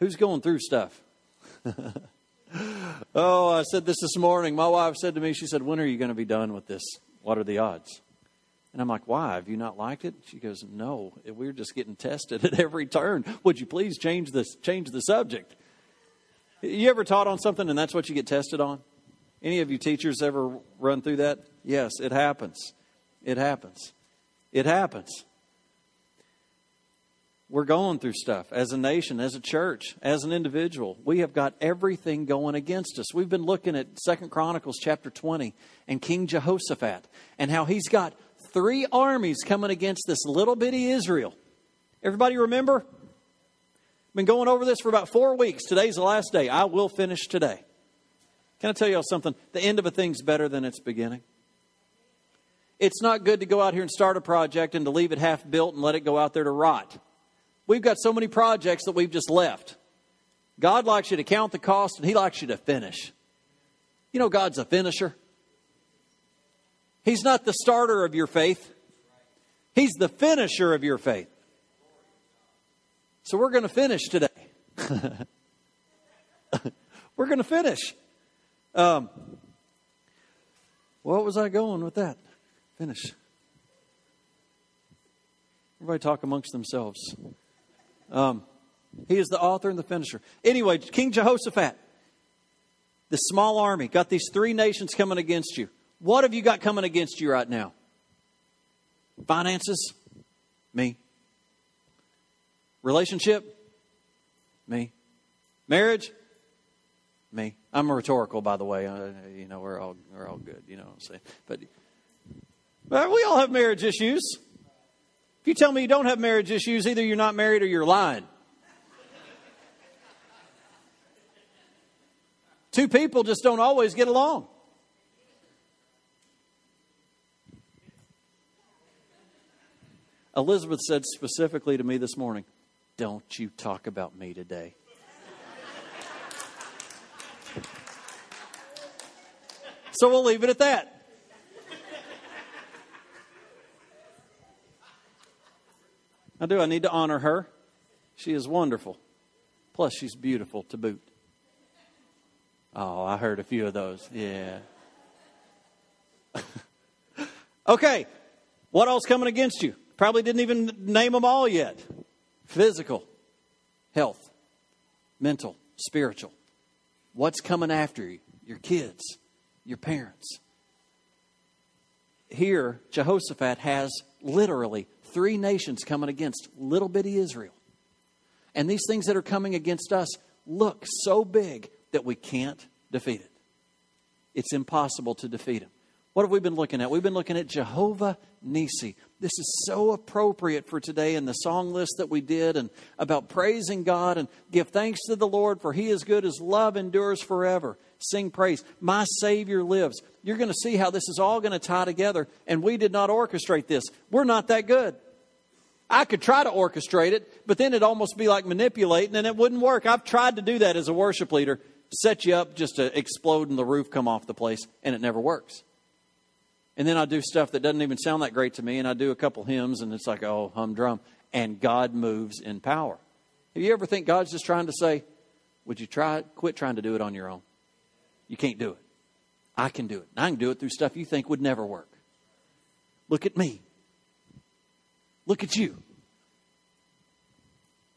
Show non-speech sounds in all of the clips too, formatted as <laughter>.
Who's going through stuff? <laughs> oh, I said this this morning. My wife said to me, she said, When are you going to be done with this? What are the odds? And I'm like, Why? Have you not liked it? She goes, No, we're just getting tested <laughs> at every turn. Would you please change this change the subject? You ever taught on something and that's what you get tested on? Any of you teachers ever run through that? Yes, it happens. It happens. It happens. We're going through stuff as a nation, as a church, as an individual. We have got everything going against us. We've been looking at Second Chronicles chapter 20 and King Jehoshaphat and how he's got three armies coming against this little bitty Israel. Everybody remember? Been going over this for about four weeks. Today's the last day. I will finish today. Can I tell y'all something? The end of a thing's better than its beginning. It's not good to go out here and start a project and to leave it half built and let it go out there to rot. We've got so many projects that we've just left. God likes you to count the cost and He likes you to finish. You know, God's a finisher. He's not the starter of your faith, He's the finisher of your faith. So we're going to finish today. <laughs> we're going to finish. Um, what was I going with that? Finish. Everybody talk amongst themselves. Um, he is the author and the finisher. Anyway, King Jehoshaphat, the small army, got these three nations coming against you. What have you got coming against you right now? Finances? Me. Relationship? Me. Marriage? Me. I'm rhetorical, by the way. Uh, you know, we're all we're all good. You know what I'm saying? But, but we all have marriage issues. You tell me you don't have marriage issues, either you're not married or you're lying. Two people just don't always get along. Elizabeth said specifically to me this morning, Don't you talk about me today. so we'll leave it at that. I do. I need to honor her. She is wonderful. Plus, she's beautiful to boot. Oh, I heard a few of those. Yeah. <laughs> okay. What else coming against you? Probably didn't even name them all yet. Physical, health, mental, spiritual. What's coming after you? Your kids, your parents. Here, Jehoshaphat has literally three nations coming against little bitty Israel. And these things that are coming against us look so big that we can't defeat it. It's impossible to defeat them. What have we been looking at? We've been looking at Jehovah Nisi. This is so appropriate for today in the song list that we did and about praising God and give thanks to the Lord for he is good, his love endures forever. Sing praise. My Savior lives. You're going to see how this is all going to tie together, and we did not orchestrate this. We're not that good. I could try to orchestrate it, but then it'd almost be like manipulating and it wouldn't work. I've tried to do that as a worship leader, set you up just to explode and the roof come off the place, and it never works. And then I do stuff that doesn't even sound that great to me, and I do a couple hymns, and it's like, oh, humdrum. And God moves in power. Have you ever think God's just trying to say, would you try it? Quit trying to do it on your own. You can't do it. I can do it. I can do it through stuff you think would never work. Look at me. Look at you. Do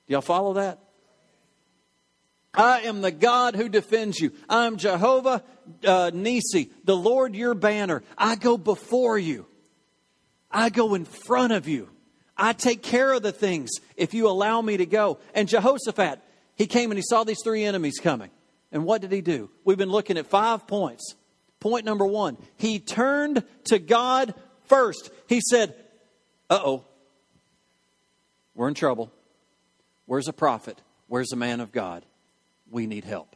y'all follow that? I am the God who defends you. I am Jehovah uh, Nisi, the Lord your banner. I go before you. I go in front of you. I take care of the things if you allow me to go. And Jehoshaphat, he came and he saw these three enemies coming. And what did he do? We've been looking at five points. Point number one, he turned to God first. He said, Uh oh, we're in trouble. Where's a prophet? Where's a man of God? We need help.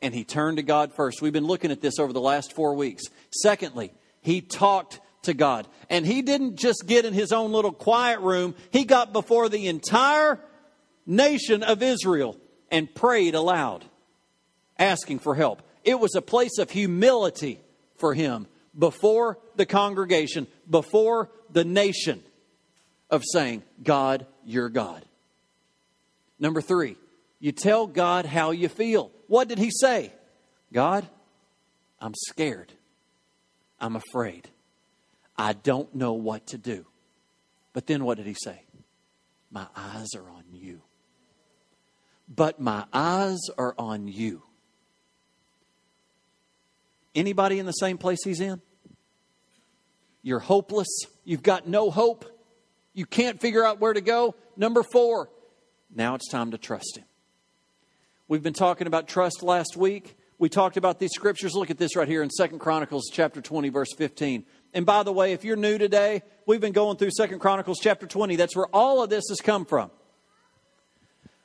And he turned to God first. We've been looking at this over the last four weeks. Secondly, he talked to God. And he didn't just get in his own little quiet room, he got before the entire nation of Israel and prayed aloud, asking for help. It was a place of humility for him before the congregation, before the nation of saying, God, you're God. Number three, You tell God how you feel. What did he say? God, I'm scared. I'm afraid. I don't know what to do. But then what did he say? My eyes are on you. But my eyes are on you. Anybody in the same place he's in? You're hopeless. You've got no hope. You can't figure out where to go. Number four, now it's time to trust him. We've been talking about trust last week. We talked about these scriptures. Look at this right here in Second Chronicles chapter 20, verse 15. And by the way, if you're new today, we've been going through Second Chronicles chapter 20. That's where all of this has come from.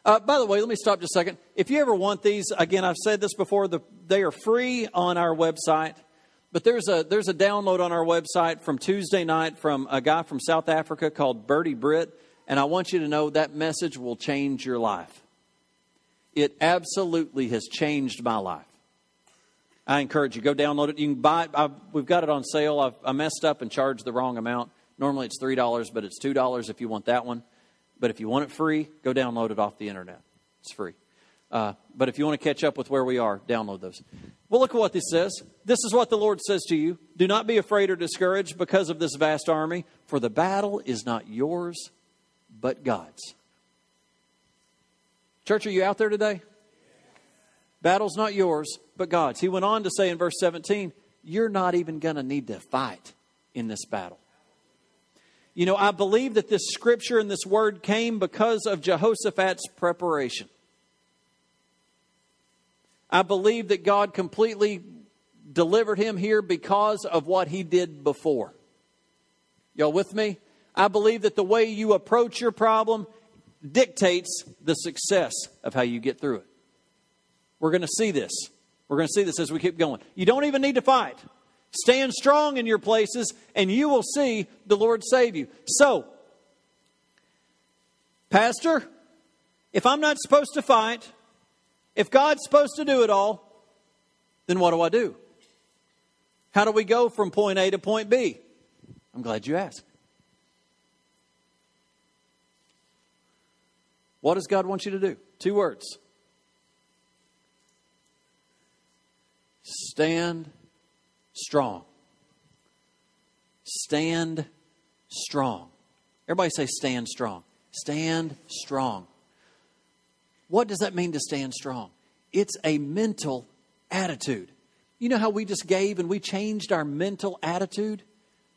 Uh, by the way, let me stop just a second. If you ever want these, again, I've said this before, the, they are free on our website. But there's a, there's a download on our website from Tuesday night from a guy from South Africa called Bertie Brits. And I want you to know that message will change your life. It absolutely has changed my life. I encourage you, go download it. You can buy it. I've, we've got it on sale. I've, I messed up and charged the wrong amount. Normally it's $3, but it's $2 if you want that one. But if you want it free, go download it off the internet. It's free. Uh, but if you want to catch up with where we are, download those. Well, look at what this says. This is what the Lord says to you Do not be afraid or discouraged because of this vast army, for the battle is not yours, but God's. Church, are you out there today? Battle's not yours, but God's. He went on to say in verse 17, You're not even going to need to fight in this battle. You know, I believe that this scripture and this word came because of Jehoshaphat's preparation. I believe that God completely delivered him here because of what he did before. Y'all with me? I believe that the way you approach your problem dictates the success of how you get through it. We're going to see this. We're going to see this as we keep going. You don't even need to fight. Stand strong in your places, and you will see the Lord save you. So, Pastor, if I'm not supposed to fight, if God's supposed to do it all, then what do I do? How do we go from point A to point B? I'm glad you asked. What does God want you to do? Two words Stand strong. Stand strong. Everybody say, stand strong. Stand strong. What does that mean to stand strong? It's a mental attitude. You know how we just gave and we changed our mental attitude?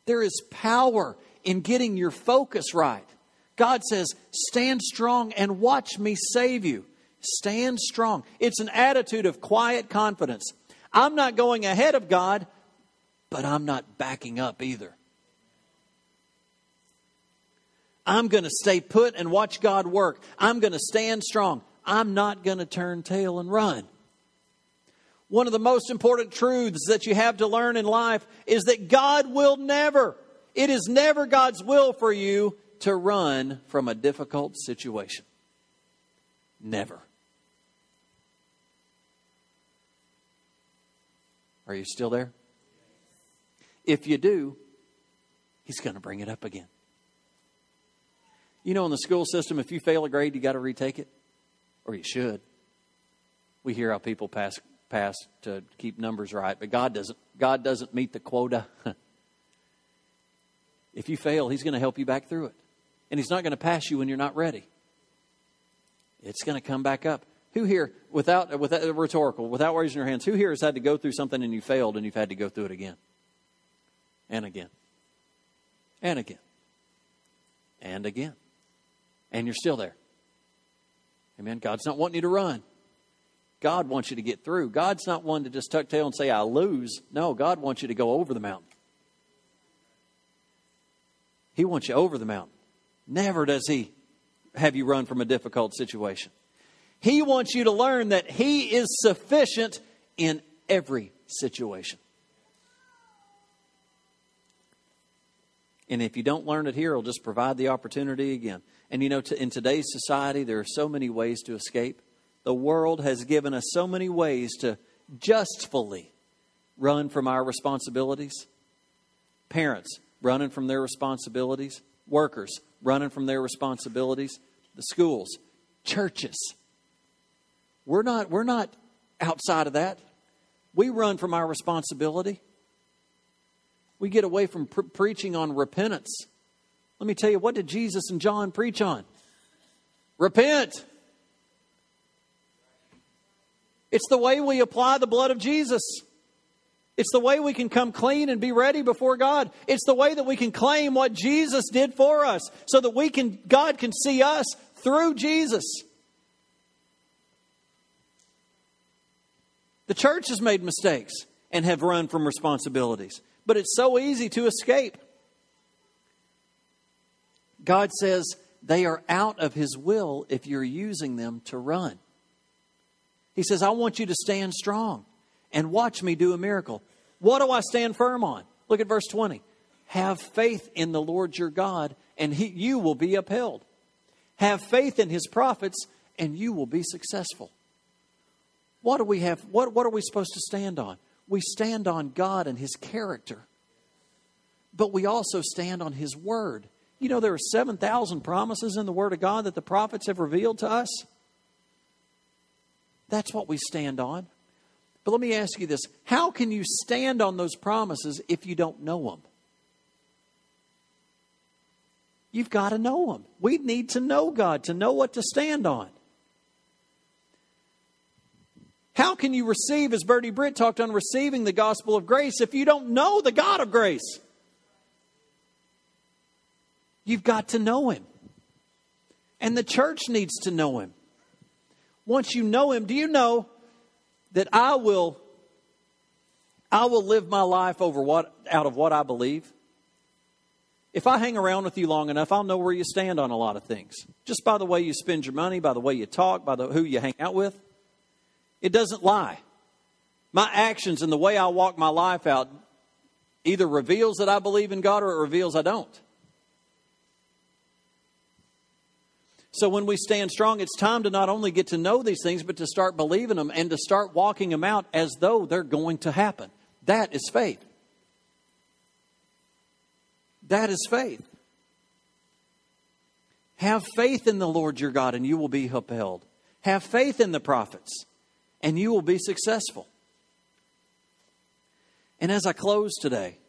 There is power in getting your focus right. God says, stand strong and watch me save you. Stand strong. It's an attitude of quiet confidence. I'm not going ahead of God, but I'm not backing up either. I'm going to stay put and watch God work. I'm going to stand strong. I'm not going to turn tail and run. One of the most important truths that you have to learn in life is that God will never, it is never God's will for you to run from a difficult situation. Never. Are you still there? If you do, he's going to bring it up again. You know, in the school system, if you fail a grade, you got to retake it, or you should. We hear how people pass pass to keep numbers right, but God doesn't. God doesn't meet the quota. <laughs> if you fail, He's going to help you back through it, and He's not going to pass you when you're not ready. It's going to come back up. Who here, without, without rhetorical, without raising your hands, who here has had to go through something and you failed and you've had to go through it again? And again. And again. And again. And you're still there. Amen. God's not wanting you to run. God wants you to get through. God's not one to just tuck tail and say, I lose. No, God wants you to go over the mountain. He wants you over the mountain. Never does He have you run from a difficult situation. He wants you to learn that He is sufficient in every situation. And if you don't learn it here, He'll just provide the opportunity again. And you know, in today's society, there are so many ways to escape. The world has given us so many ways to justfully run from our responsibilities. Parents running from their responsibilities, workers running from their responsibilities, the schools, churches We're not, we're not outside of that. We run from our responsibility. We get away from pre- preaching on repentance. Let me tell you, what did Jesus and John preach on? Repent. It's the way we apply the blood of Jesus. It's the way we can come clean and be ready before God. It's the way that we can claim what Jesus did for us so that we can God can see us through Jesus. The church has made mistakes and have run from responsibilities, but it's so easy to escape. God says they are out of His will if you're using them to run. He says, I want you to stand strong and watch me do a miracle. What do I stand firm on? Look at verse 20. Have faith in the Lord your God, and he, you will be upheld. Have faith in his prophets, and you will be successful. What do we have? What, what are we supposed to stand on? We stand on God and his character, but we also stand on his word. You know, there are 7,000 promises in the word of God that the prophets have revealed to us. That's what we stand on. But let me ask you this how can you stand on those promises if you don't know them? You've got to know them. We need to know God to know what to stand on. How can you receive, as Bertie Brits talked on receiving the gospel of grace, if you don't know the God of grace? You've got to know Him. And the church needs to know Him. Once you know Him, do you know that I will I will live my life over what out of what I believe? If I hang around with you long enough, I'll know where you stand on a lot of things. Just by the way you spend your money, by the way you talk, by the, who you hang out with. It doesn't lie. My actions and the way I walk my life out either reveals that I believe in God or it reveals I don't. So when we stand strong, it's time to not only get to know these things, but to start believing them and to start walking them out as though they're going to happen. That is faith. That is faith. Have faith in the Lord your God and you will be upheld. Have faith in the prophets and you will be successful. And as I close today,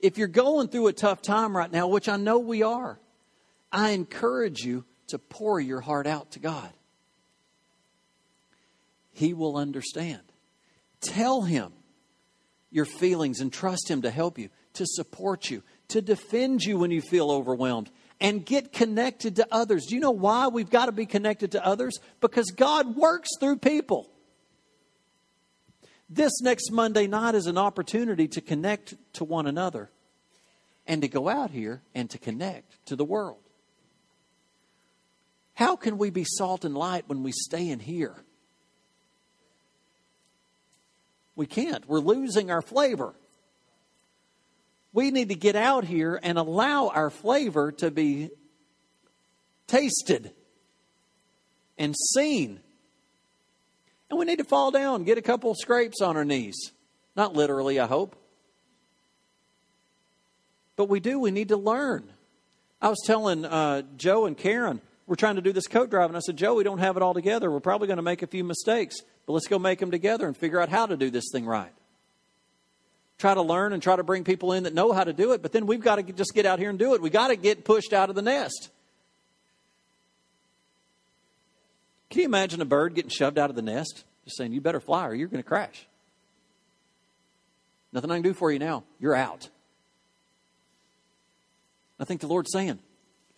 if you're going through a tough time right now, which I know we are, I encourage you to pour your heart out to God. He will understand. Tell Him your feelings and trust Him to help you, to support you, to defend you when you feel overwhelmed, and get connected to others. Do you know why we've got to be connected to others? Because God works through people. This next Monday night is an opportunity to connect to one another and to go out here and to connect to the world. How can we be salt and light when we stay in here? We can't. We're losing our flavor. We need to get out here and allow our flavor to be tasted and seen. And we need to fall down, get a couple scrapes on our knees. Not literally, I hope. But we do, we need to learn. I was telling uh, Joe and Karen, we're trying to do this coat drive, and I said, Joe, we don't have it all together. We're probably going to make a few mistakes, but let's go make them together and figure out how to do this thing right try to learn and try to bring people in that know how to do it, but then we've got to just get out here and do it. We've got to get pushed out of the nest. Can you imagine a bird getting shoved out of the nest? Just saying, you better fly or you're going to crash. Nothing I can do for you now. You're out. I think the Lord's saying,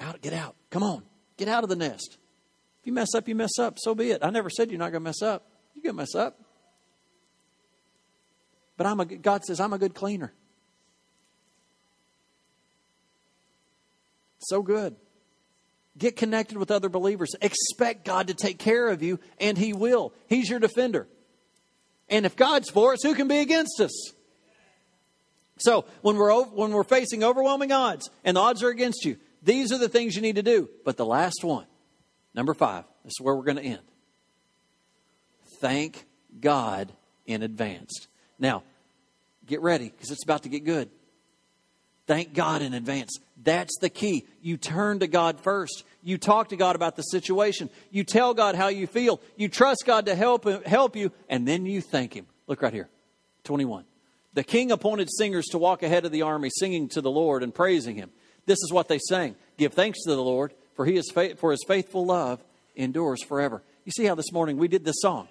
out, get out. Come on, get out of the nest. If you mess up, you mess up. So be it. I never said you're not going to mess up. You're going to mess up. But I'm a, God says, I'm a good cleaner. So good. Get connected with other believers. Expect God to take care of you, and He will. He's your defender. And if God's for us, who can be against us? So when we're when we're facing overwhelming odds, and the odds are against you, these are the things you need to do. But the last one, number five, this is where we're going to end. Thank God in advance. Now, get ready because it's about to get good. Thank God in advance. That's the key. You turn to God first. You talk to God about the situation. You tell God how you feel. You trust God to help, help you, and then you thank Him. Look right here 21. The king appointed singers to walk ahead of the army, singing to the Lord and praising Him. This is what they sang Give thanks to the Lord, for, he is fa- for His faithful love endures forever. You see how this morning we did this song?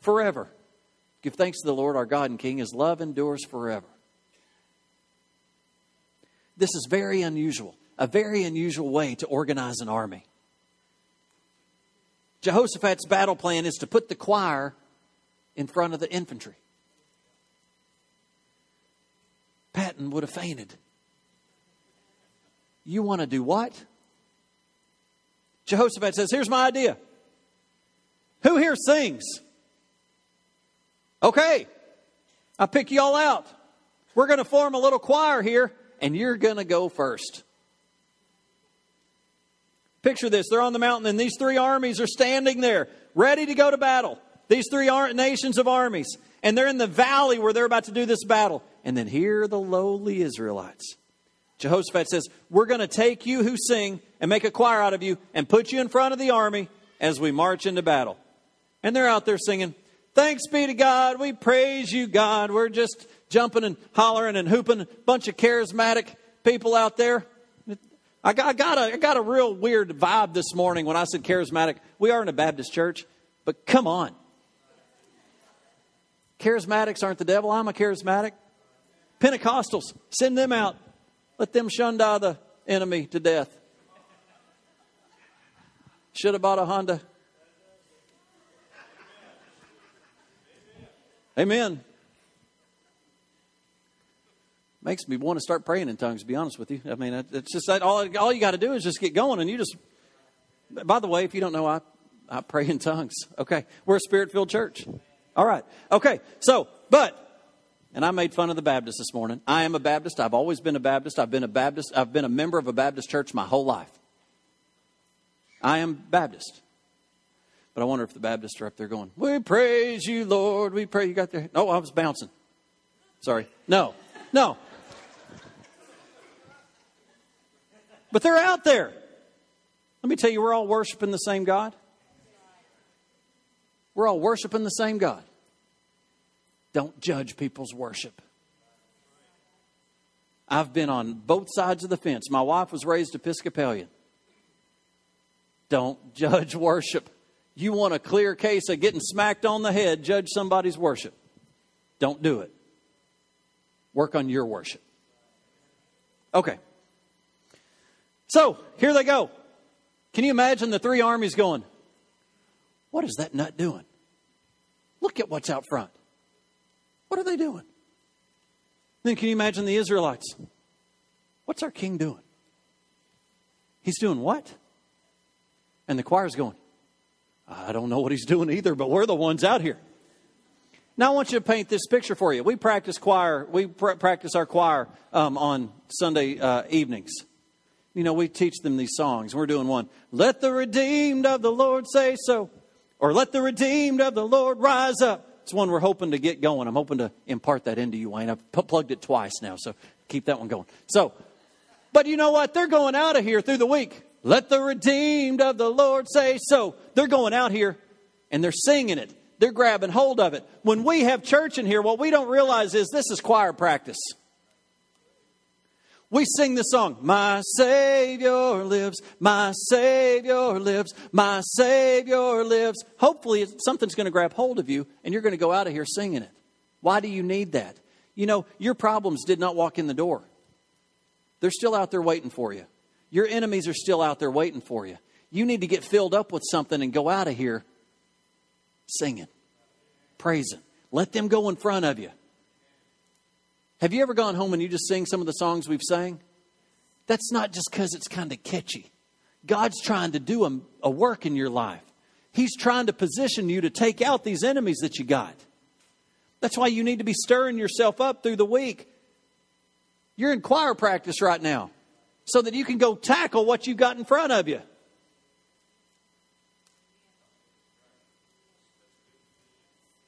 Forever. Give thanks to the Lord our God and King. His love endures forever. This is very unusual, a very unusual way to organize an army. Jehoshaphat's battle plan is to put the choir in front of the infantry. Patton would have fainted. You want to do what? Jehoshaphat says, Here's my idea. Who here sings? Okay, I pick you all out. We're going to form a little choir here, and you're going to go first. Picture this they're on the mountain, and these three armies are standing there, ready to go to battle. These three nations of armies. And they're in the valley where they're about to do this battle. And then here are the lowly Israelites. Jehoshaphat says, We're going to take you who sing and make a choir out of you and put you in front of the army as we march into battle. And they're out there singing, Thanks be to God. We praise you, God. We're just jumping and hollering and hooping. A bunch of charismatic people out there. I got, I, got a, I got a real weird vibe this morning when I said charismatic. We are in a Baptist church, but come on. Charismatics aren't the devil. I'm a charismatic. Pentecostals, send them out. Let them shunda the enemy to death. Should have bought a Honda. Amen. Makes me want to start praying in tongues, to be honest with you. I mean, it's just that all, all you got to do is just get going, and you just. By the way, if you don't know, I, I pray in tongues. Okay. We're a spirit filled church. All right. Okay. So, but, and I made fun of the Baptist this morning. I am a Baptist. I've always been a Baptist. I've been a Baptist. I've been a member of a Baptist church my whole life. I am Baptist. But I wonder if the Baptists are up there going, We praise you, Lord. We pray. You got there? Oh, I was bouncing. Sorry. No, no. But they're out there. Let me tell you, we're all worshiping the same God. We're all worshiping the same God. Don't judge people's worship. I've been on both sides of the fence. My wife was raised Episcopalian. Don't <laughs> judge worship. You want a clear case of getting smacked on the head, judge somebody's worship. Don't do it. Work on your worship. Okay. So, here they go. Can you imagine the three armies going, What is that nut doing? Look at what's out front. What are they doing? Then can you imagine the Israelites? What's our king doing? He's doing what? And the choir's going, I don't know what he's doing either, but we're the ones out here. Now I want you to paint this picture for you. We practice choir. We pr- practice our choir um, on Sunday uh, evenings. You know, we teach them these songs. We're doing one. Let the redeemed of the Lord say so, or let the redeemed of the Lord rise up. It's one we're hoping to get going. I'm hoping to impart that into you, Wayne. I've plugged it twice now, so keep that one going. So, but you know what? They're going out of here through the week. Let the redeemed of the Lord say so. They're going out here and they're singing it. They're grabbing hold of it. When we have church in here, what we don't realize is this is choir practice. We sing the song, My Savior lives, my Savior lives, my Savior lives. Hopefully, something's going to grab hold of you and you're going to go out of here singing it. Why do you need that? You know, your problems did not walk in the door, they're still out there waiting for you. Your enemies are still out there waiting for you. You need to get filled up with something and go out of here singing, praising. Let them go in front of you. Have you ever gone home and you just sing some of the songs we've sang? That's not just because it's kind of catchy. God's trying to do a, a work in your life. He's trying to position you to take out these enemies that you got. That's why you need to be stirring yourself up through the week. You're in choir practice right now so that you can go tackle what you've got in front of you.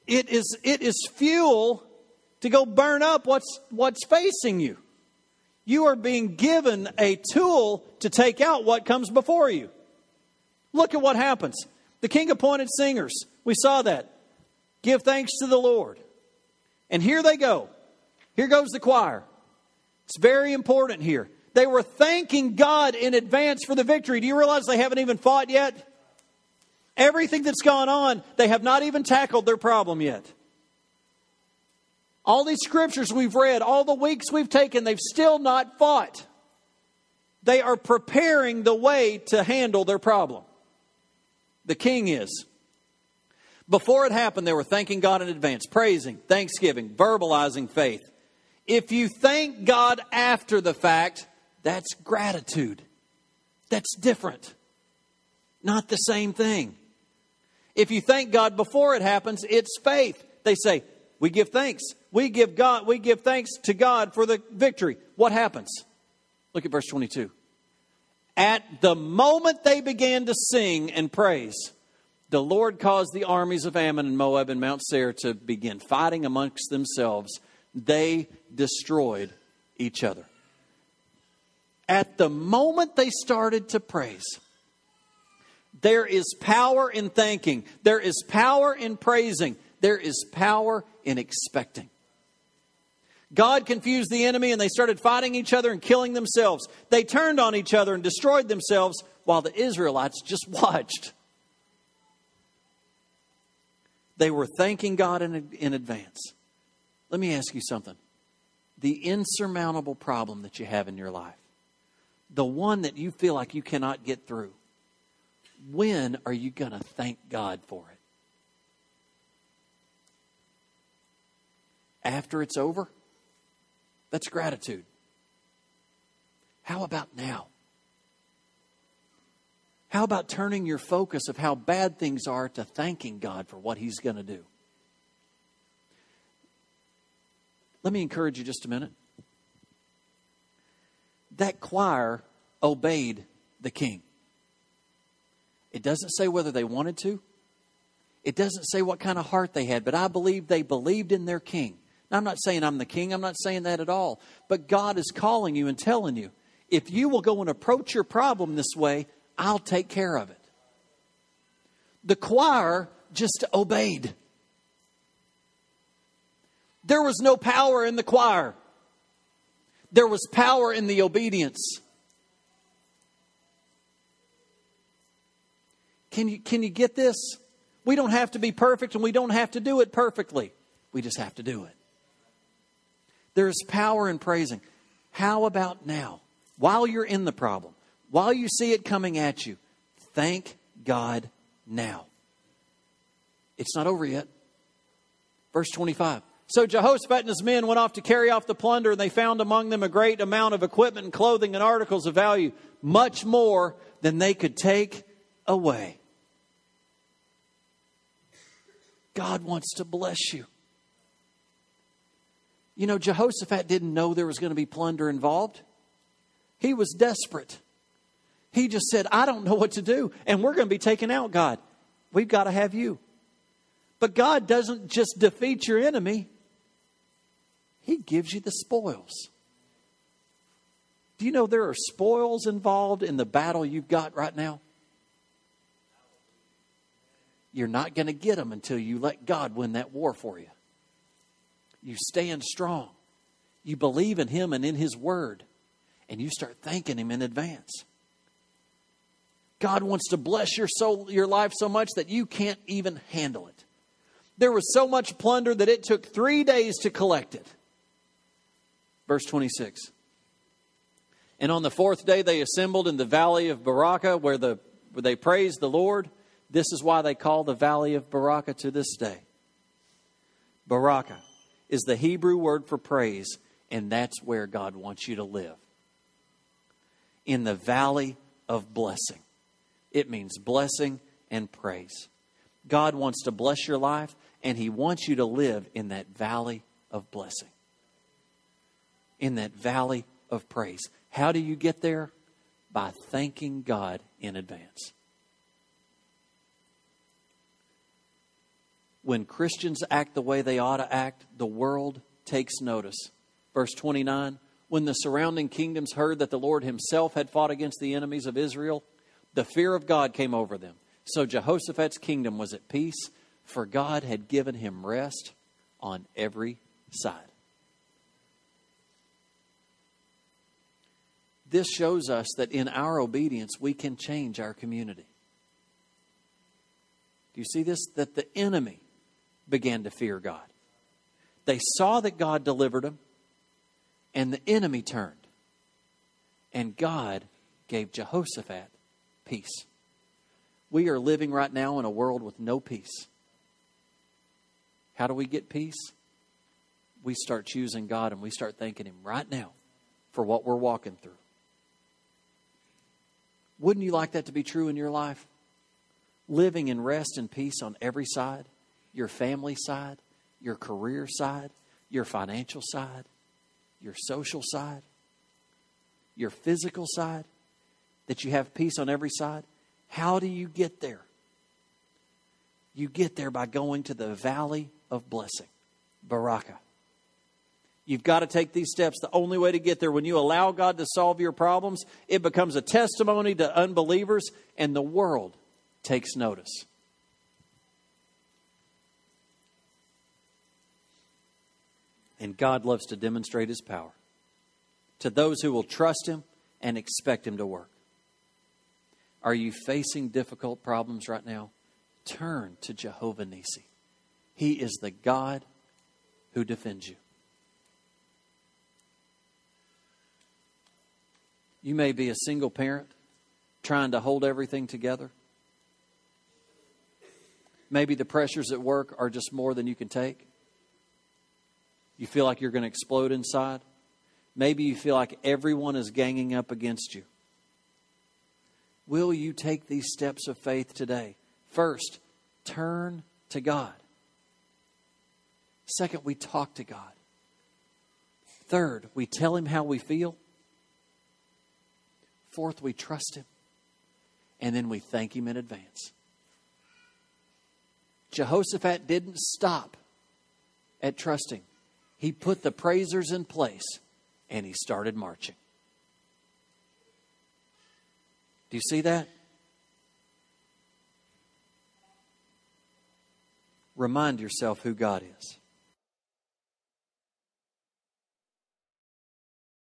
It is, it is fuel to go burn up what's, what's facing you. You are being given a tool to take out what comes before you. Look at what happens. The king appointed singers. We saw that. Give thanks to the Lord. And here they go. Here goes the choir. It's very important here. They were thanking God in advance for the victory. Do you realize they haven't even fought yet? Everything that's gone on, they have not even tackled their problem yet. All these scriptures we've read, all the weeks we've taken, they've still not fought. They are preparing the way to handle their problem. The king is. Before it happened, they were thanking God in advance, praising, thanksgiving, verbalizing faith. If you thank God after the fact, that's gratitude. That's different. Not the same thing. If you thank God before it happens, it's faith. They say, we give thanks. We give God, we give thanks to God for the victory. What happens? Look at verse 22. At the moment they began to sing and praise, the Lord caused the armies of Ammon and Moab and Mount Seir to begin fighting amongst themselves. They destroyed each other. At the moment they started to praise, there is power in thanking, there is power in praising, there is power in expecting. God confused the enemy and they started fighting each other and killing themselves. They turned on each other and destroyed themselves while the Israelites just watched. They were thanking God in, in advance. Let me ask you something. The insurmountable problem that you have in your life, the one that you feel like you cannot get through, when are you going to thank God for it? After it's over? That's gratitude. How about now? How about turning your focus of how bad things are to thanking God for what He's going to do? Let me encourage you just a minute. That choir obeyed the king. It doesn't say whether they wanted to. It doesn't say what kind of heart they had, but I believe they believed in their king. I'm not saying I'm the king, I'm not saying that at all. But God is calling you and telling you if you will go and approach your problem this way, I'll take care of it. The choir just obeyed. There was no power in the choir, there was power in the obedience. Can you, can you get this? We don't have to be perfect and we don't have to do it perfectly. We just have to do it. There's power in praising. How about now? While you're in the problem, while you see it coming at you, thank God now. It's not over yet. Verse 25. So Jehoshaphat and his men went off to carry off the plunder, and they found among them a great amount of equipment and clothing and articles of value, much more than they could take away. God wants to bless you. You know, Jehoshaphat didn't know there was going to be plunder involved. He was desperate. He just said, I don't know what to do, and we're going to be taken out, God. We've got to have you. But God doesn't just defeat your enemy, He gives you the spoils. Do you know there are spoils involved in the battle you've got right now? You're not going to get them until you let God win that war for you. You stand strong. You believe in Him and in His Word. And you start thanking Him in advance. God wants to bless your soul, your life so much that you can't even handle it. There was so much plunder that it took three days to collect it. Verse 26. And on the fourth day they assembled in the valley of Berachah where, the, where they praised the Lord. This is why they call the valley of Berachah to this day. Berachah is the Hebrew word for praise, and that's where God wants you to live. In the valley of blessing. It means blessing and praise. God wants to bless your life, and He wants you to live in that valley of blessing, in that valley of praise. How do you get there? By thanking God in advance. When Christians act the way they ought to act, the world takes notice. Verse 29 When the surrounding kingdoms heard that the Lord himself had fought against the enemies of Israel, The fear of God came over them. So Jehoshaphat's kingdom was at peace, for God had given him rest on every side. This shows us that in our obedience, we can change our community. Do you see this? That the enemy began to fear God. They saw that God delivered them, and the enemy turned. And God gave Jehoshaphat peace. We are living right now in a world with no peace. How do we get peace? We start choosing God and we start thanking Him right now for what we're walking through. Wouldn't you like that to be true in your life? Living in rest and peace on every side your family side, your career side, your financial side, your social side, your physical side, that you have peace on every side. How do you get there? You get there by going to the valley of blessing, Baraka. You've got to take these steps. The only way to get there, when you allow God to solve your problems, it becomes a testimony to unbelievers, and the world takes notice. And God loves to demonstrate his power to those who will trust him and expect him to work. Are you facing difficult problems right now? Turn to Jehovah Nisi. He is the God who defends you. You may be a single parent trying to hold everything together. Maybe the pressures at work are just more than you can take. You feel like you're going to explode inside. Maybe you feel like everyone is ganging up against you. Will you take these steps of faith today? First, turn to God. Second, we talk to God. Third, we tell Him how we feel. Fourth, we trust Him. And then we thank Him in advance. Jehoshaphat didn't stop at trusting, he put the praisers in place and he started marching. Do you see that? Remind yourself who God is.